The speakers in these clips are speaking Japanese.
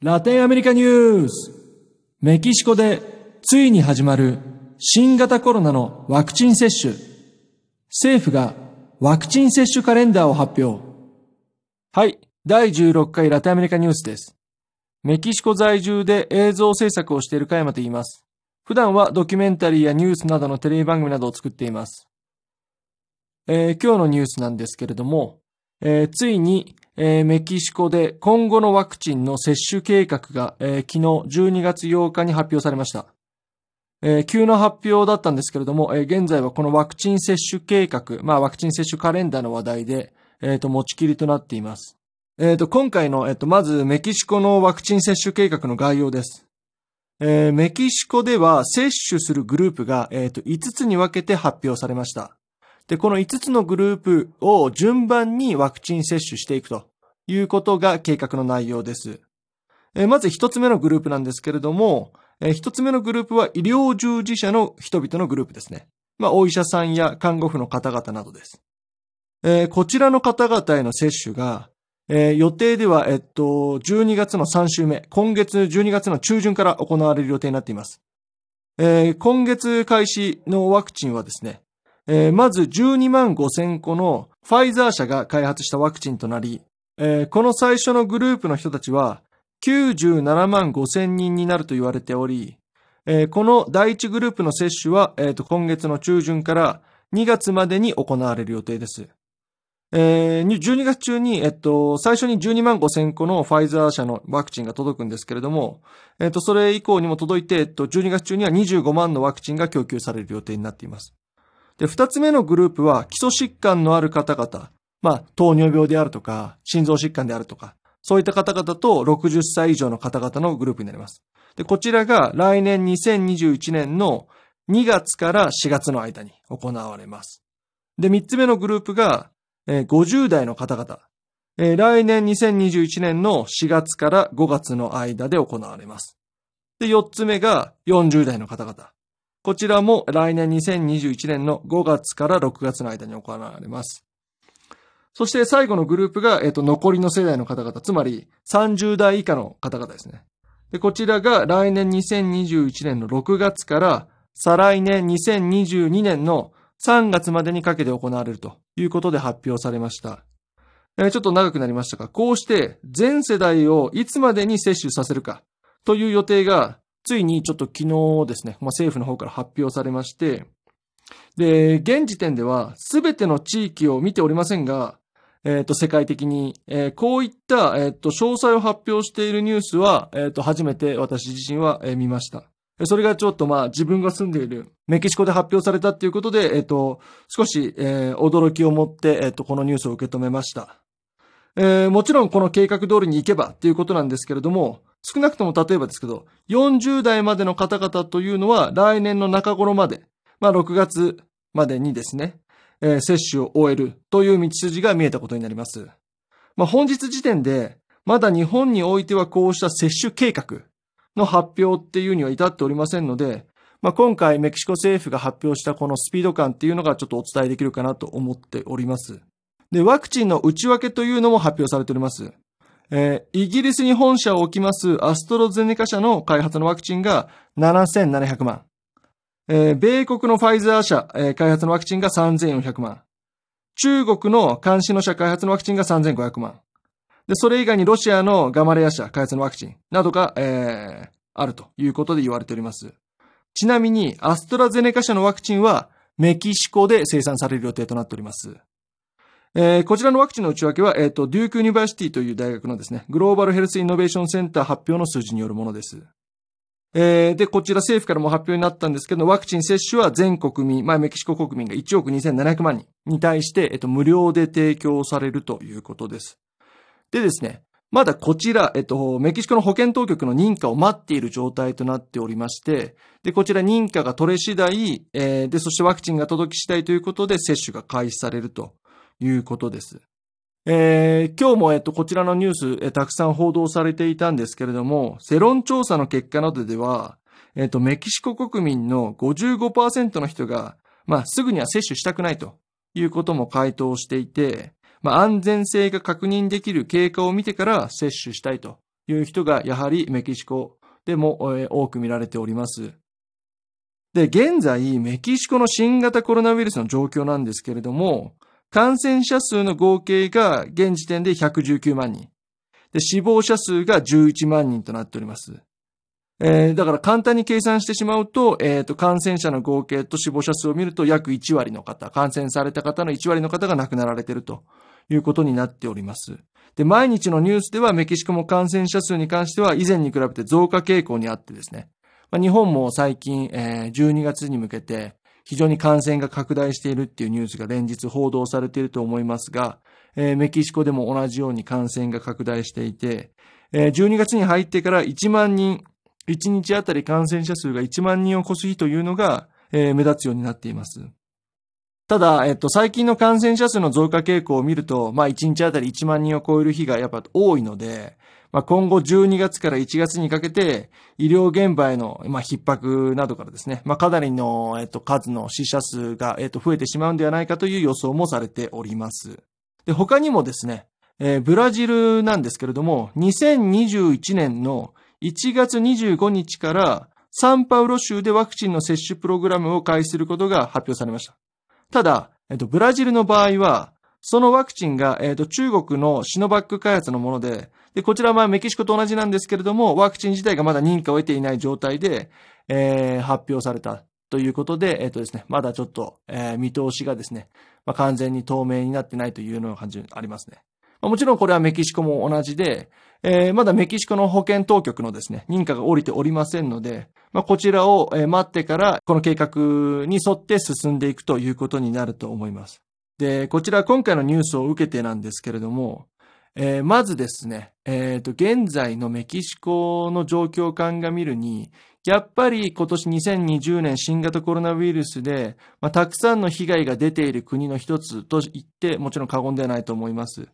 ラテンアメリカニュースメキシコでついに始まる新型コロナのワクチン接種。政府がワクチン接種カレンダーを発表。はい、第16回ラテンアメリカニュースです。メキシコ在住で映像制作をしている加山と言います。普段はドキュメンタリーやニュースなどのテレビ番組などを作っています。えー、今日のニュースなんですけれども、えー、ついにえー、メキシコで今後のワクチンの接種計画が、えー、昨日12月8日に発表されました。えー、急な発表だったんですけれども、えー、現在はこのワクチン接種計画、まあワクチン接種カレンダーの話題で、えっ、と、持ちきりとなっています。えっ、と、今回の、えっ、と、まずメキシコのワクチン接種計画の概要です。えメキシコでは接種するグループが、えっ、と、5つに分けて発表されました。で、この5つのグループを順番にワクチン接種していくということが計画の内容です。まず1つ目のグループなんですけれども、1つ目のグループは医療従事者の人々のグループですね。まあ、お医者さんや看護婦の方々などです。こちらの方々への接種が、予定では、えっと、12月の3週目、今月12月の中旬から行われる予定になっています。今月開始のワクチンはですね、えー、まず12万5千個のファイザー社が開発したワクチンとなり、えー、この最初のグループの人たちは97万5千人になると言われており、えー、この第一グループの接種は、えー、今月の中旬から2月までに行われる予定です。えー、12月中に、えっと、最初に12万5千個のファイザー社のワクチンが届くんですけれども、えっと、それ以降にも届いて、えっと、12月中には25万のワクチンが供給される予定になっています。で、二つ目のグループは基礎疾患のある方々、まあ、糖尿病であるとか、心臓疾患であるとか、そういった方々と60歳以上の方々のグループになります。で、こちらが来年2021年の2月から4月の間に行われます。で、三つ目のグループが、えー、50代の方々、え、来年2021年の4月から5月の間で行われます。で、四つ目が40代の方々。こちらも来年2021年の5月から6月の間に行われます。そして最後のグループが、えっ、と、残りの世代の方々、つまり30代以下の方々ですね。で、こちらが来年2021年の6月から再来年2022年の3月までにかけて行われるということで発表されました。えー、ちょっと長くなりましたが、こうして全世代をいつまでに接種させるかという予定がついにちょっと昨日ですね、まあ、政府の方から発表されまして、で、現時点では全ての地域を見ておりませんが、えっ、ー、と、世界的に、えー、こういった、えっ、ー、と、詳細を発表しているニュースは、えっ、と、初めて私自身は、え見ました。それがちょっとまあ自分が住んでいるメキシコで発表されたっていうことで、えっ、と、少し、え驚きを持って、えっ、と、このニュースを受け止めました。えもちろんこの計画通りに行けばっていうことなんですけれども、少なくとも例えばですけど、40代までの方々というのは来年の中頃まで、まあ6月までにですね、えー、接種を終えるという道筋が見えたことになります。まあ本日時点で、まだ日本においてはこうした接種計画の発表っていうには至っておりませんので、まあ今回メキシコ政府が発表したこのスピード感っていうのがちょっとお伝えできるかなと思っております。で、ワクチンの内訳というのも発表されております。えー、イギリスに本社を置きますアストロゼネカ社の開発のワクチンが7700万。えー、米国のファイザー社、えー、開発のワクチンが3400万。中国のカンシノ社開発のワクチンが3500万。で、それ以外にロシアのガマレア社開発のワクチンなどが、えー、あるということで言われております。ちなみに、アストラゼネカ社のワクチンはメキシコで生産される予定となっております。えー、こちらのワクチンの内訳は、えっ、ー、と、 Duke University という大学のですね、 Global Health Innovation Center 発表の数字によるものです。えー、で、こちら政府からも発表になったんですけど、ワクチン接種は全国民、まあ、メキシコ国民が1億2700万人に対して、えっと、無料で提供されるということです。でですね、まだこちら、えっと、メキシコの保健当局の認可を待っている状態となっておりまして、で、こちら認可が取れ次第、えー、で、そしてワクチンが届き次第ということで接種が開始されるということです。えー、今日も、えっと、こちらのニュース、えたくさん報道されていたんですけれども、世論調査の結果などでは、えっと、メキシコ国民の55%の人が、まあ、すぐには接種したくないということも回答していて、まあ、安全性が確認できる経過を見てから接種したいという人がやはりメキシコでも多く見られております。で、現在、メキシコの新型コロナウイルスの状況なんですけれども、感染者数の合計が現時点で119万人。で、死亡者数が11万人となっております。えー、だから簡単に計算してしまうと、えっ、ー、と、感染者の合計と死亡者数を見ると約1割の方、感染された方の1割の方が亡くなられているということになっております。で、毎日のニュースではメキシコも感染者数に関しては以前に比べて増加傾向にあってですね、まあ、日本も最近、えー、12月に向けて非常に感染が拡大しているっていうニュースが連日報道されていると思いますが、えー、メキシコでも同じように感染が拡大していて、えー、12月に入ってから1万人、1日あたり感染者数が1万人を超す日というのが、えー、目立つようになっています。ただ、えっと、最近の感染者数の増加傾向を見ると、まあ、1日あたり1万人を超える日がやっぱ多いので、まあ、今後12月から1月にかけて、医療現場への、まあ、逼迫などからですね、まあ、かなりの、えっと、数の死者数が、えっと、増えてしまうんではないかという予想もされております。で、他にもですね、えー、ブラジルなんですけれども、2021年の1月25日からサンパウロ州でワクチンの接種プログラムを開始することが発表されました。ただ、えっと、ブラジルの場合は、そのワクチンが、えっと、中国のシノバック開発のもので、で、こちらはメキシコと同じなんですけれども、ワクチン自体がまだ認可を得ていない状態で、えー、発表されたということで、えっ、とですね、まだちょっと、えー、見通しがですね、まあ、完全に透明になってないというような感じありますね。もちろんこれはメキシコも同じで、えー、まだメキシコの保健当局のですね、認可が下りておりませんので、まあ、こちらを待ってから、この計画に沿って進んでいくということになると思います。で、こちら今回のニュースを受けてなんですけれども、えー、まずですね、えっ、ー、と、現在のメキシコの状況を鑑みるに、やっぱり今年2020年新型コロナウイルスで、まあ、たくさんの被害が出ている国の一つと言ってもちろん過言ではないと思います。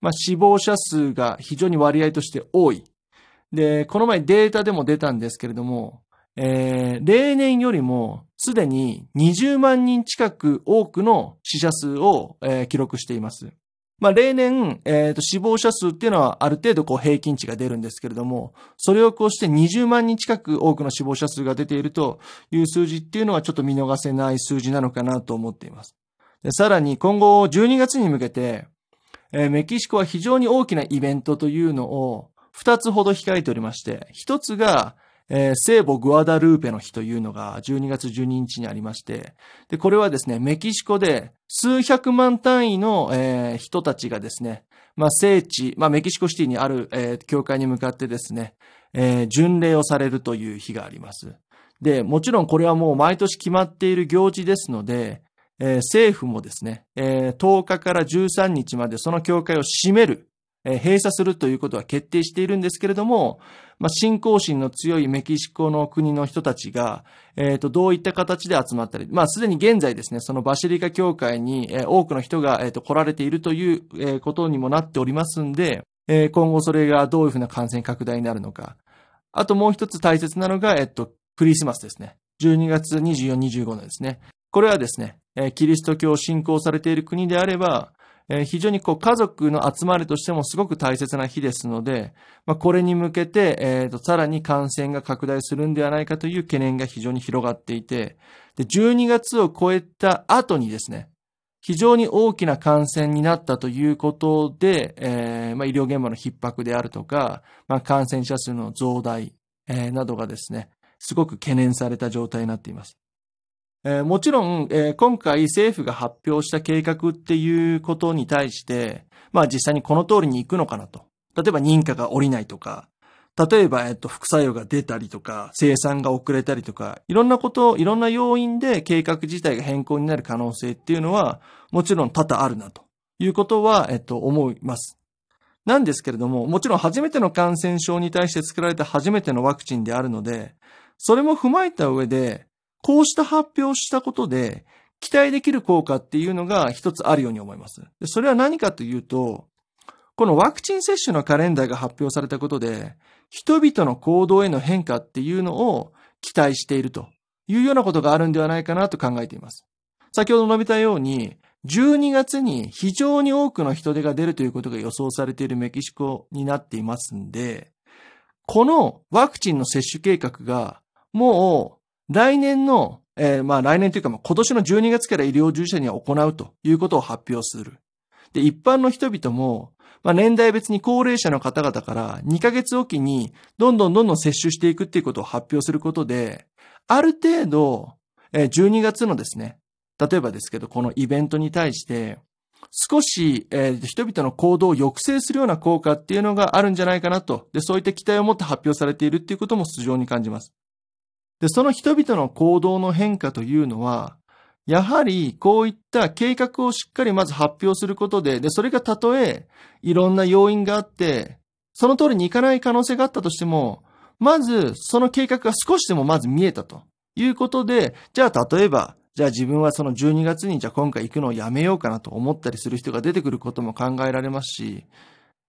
まあ、死亡者数が非常に割合として多い。で、この前データでも出たんですけれども、えー、例年よりもすでに20万人近く多くの死者数を、えー、記録しています。まあ、例年、え、ー、死亡者数っていうのはある程度こう平均値が出るんですけれども、それをこうして20万人近く多くの死亡者数が出ているという数字っていうのはちょっと見逃せない数字なのかなと思っています。さらに今後12月に向けて、えー、メキシコは非常に大きなイベントというのを2つほど控えておりまして、1つが、えー、聖母グアダルーペの日というのが12月12日にありまして、で、これはですね、メキシコで数百万単位の、えー、人たちがですね、まあ、聖地、まあ、メキシコシティにある、えー、教会に向かってですね、えー、巡礼をされるという日があります。で、もちろんこれはもう毎年決まっている行事ですので、えー、政府もですね、えー、10日から13日までその教会を閉める、え閉鎖するということは決定しているんですけれども、まあ、信仰心の強いメキシコの国の人たちが、えっ、ー、と、どういった形で集まったり、まあ、すでに現在ですね、そのバシリカ教会に、え、多くの人が、えっ、と、来られているという、ことにもなっておりますんで、え、今後それがどういうふうな感染拡大になるのか。あともう一つ大切なのが、えっと、クリスマスですね。12月24、25のですね。これはですね、キリスト教を信仰されている国であれば、えー、非常にこう家族の集まりとしてもすごく大切な日ですので、まあ、これに向けて、えーと、さらに感染が拡大するんではないかという懸念が非常に広がっていて、で、12月を超えた後にですね、非常に大きな感染になったということで、えー、まあ、医療現場の逼迫であるとか、まあ、感染者数の増大、えー、などがですね、すごく懸念された状態になっています。えー、もちろん、えー、今回政府が発表した計画っていうことに対して、まあ実際にこの通りに行くのかなと。例えば認可が下りないとか、例えば、えっと、副作用が出たりとか、生産が遅れたりとか、いろんなこと、いろんな要因で計画自体が変更になる可能性っていうのは、もちろん多々あるなということは、えっと、思います。なんですけれども、もちろん初めての感染症に対して作られた初めてのワクチンであるので、それも踏まえた上で、こうした発表をしたことで、期待できる効果っていうのが一つあるように思います。でそれは何かというと、このワクチン接種のカレンダーが発表されたことで、人々の行動への変化っていうのを期待しているというようなことがあるんではないかなと考えています。先ほど述べたように、12月に非常に多くの人手が出るということが予想されているメキシコになっていますんで、このワクチンの接種計画が、もう来年の、えー、まあ来年というか、今年の12月から医療従事者には行うということを発表する。で、一般の人々も、まあ、年代別に高齢者の方々から2ヶ月おきにどんどんどんどん接種していくっていうことを発表することで、ある程度、12月のですね、例えばですけど、このイベントに対して、少し、えー、人々の行動を抑制するような効果っていうのがあるんじゃないかなと。で、そういった期待を持って発表されているっていうことも素性に感じます。で、その人々の行動の変化というのは、やはりこういった計画をしっかりまず発表することで、で、それがたとえいろんな要因があって、その通りにいかない可能性があったとしても、まずその計画が少しでもまず見えたと。いうことで、じゃあ例えばじゃあ自分はその12月にじゃあ今回行くのをやめようかなと思ったりする人が出てくることも考えられますし、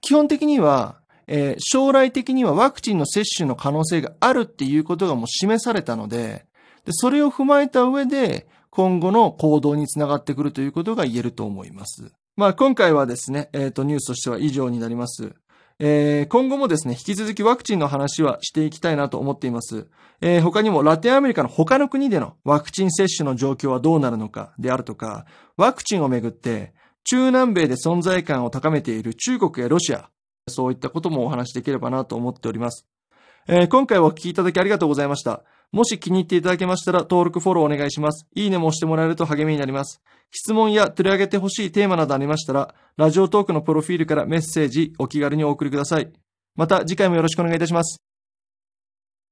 基本的には、えー、将来的にはワクチンの接種の可能性があるっていうことがもう示されたので、でそれを踏まえた上で今後の行動につながってくるということが言えると思います。まあ今回はですね、えっ、ー、とニュースとしては以上になります。えー、今後もですね、引き続きワクチンの話はしていきたいなと思っています。えー、他にもラテンアメリカの他の国でのワクチン接種の状況はどうなるのかであるとか、ワクチンをめぐって中南米で存在感を高めている中国やロシア、そういったこともお話しできればなと思っております。えー、今回はお聞きいただきありがとうございました。もし気に入っていただけましたら登録フォローお願いします。いいねも押してもらえると励みになります。質問や取り上げてほしいテーマなどありましたら、ラジオトークのプロフィールからメッセージお気軽にお送りください。また次回もよろしくお願いいたします。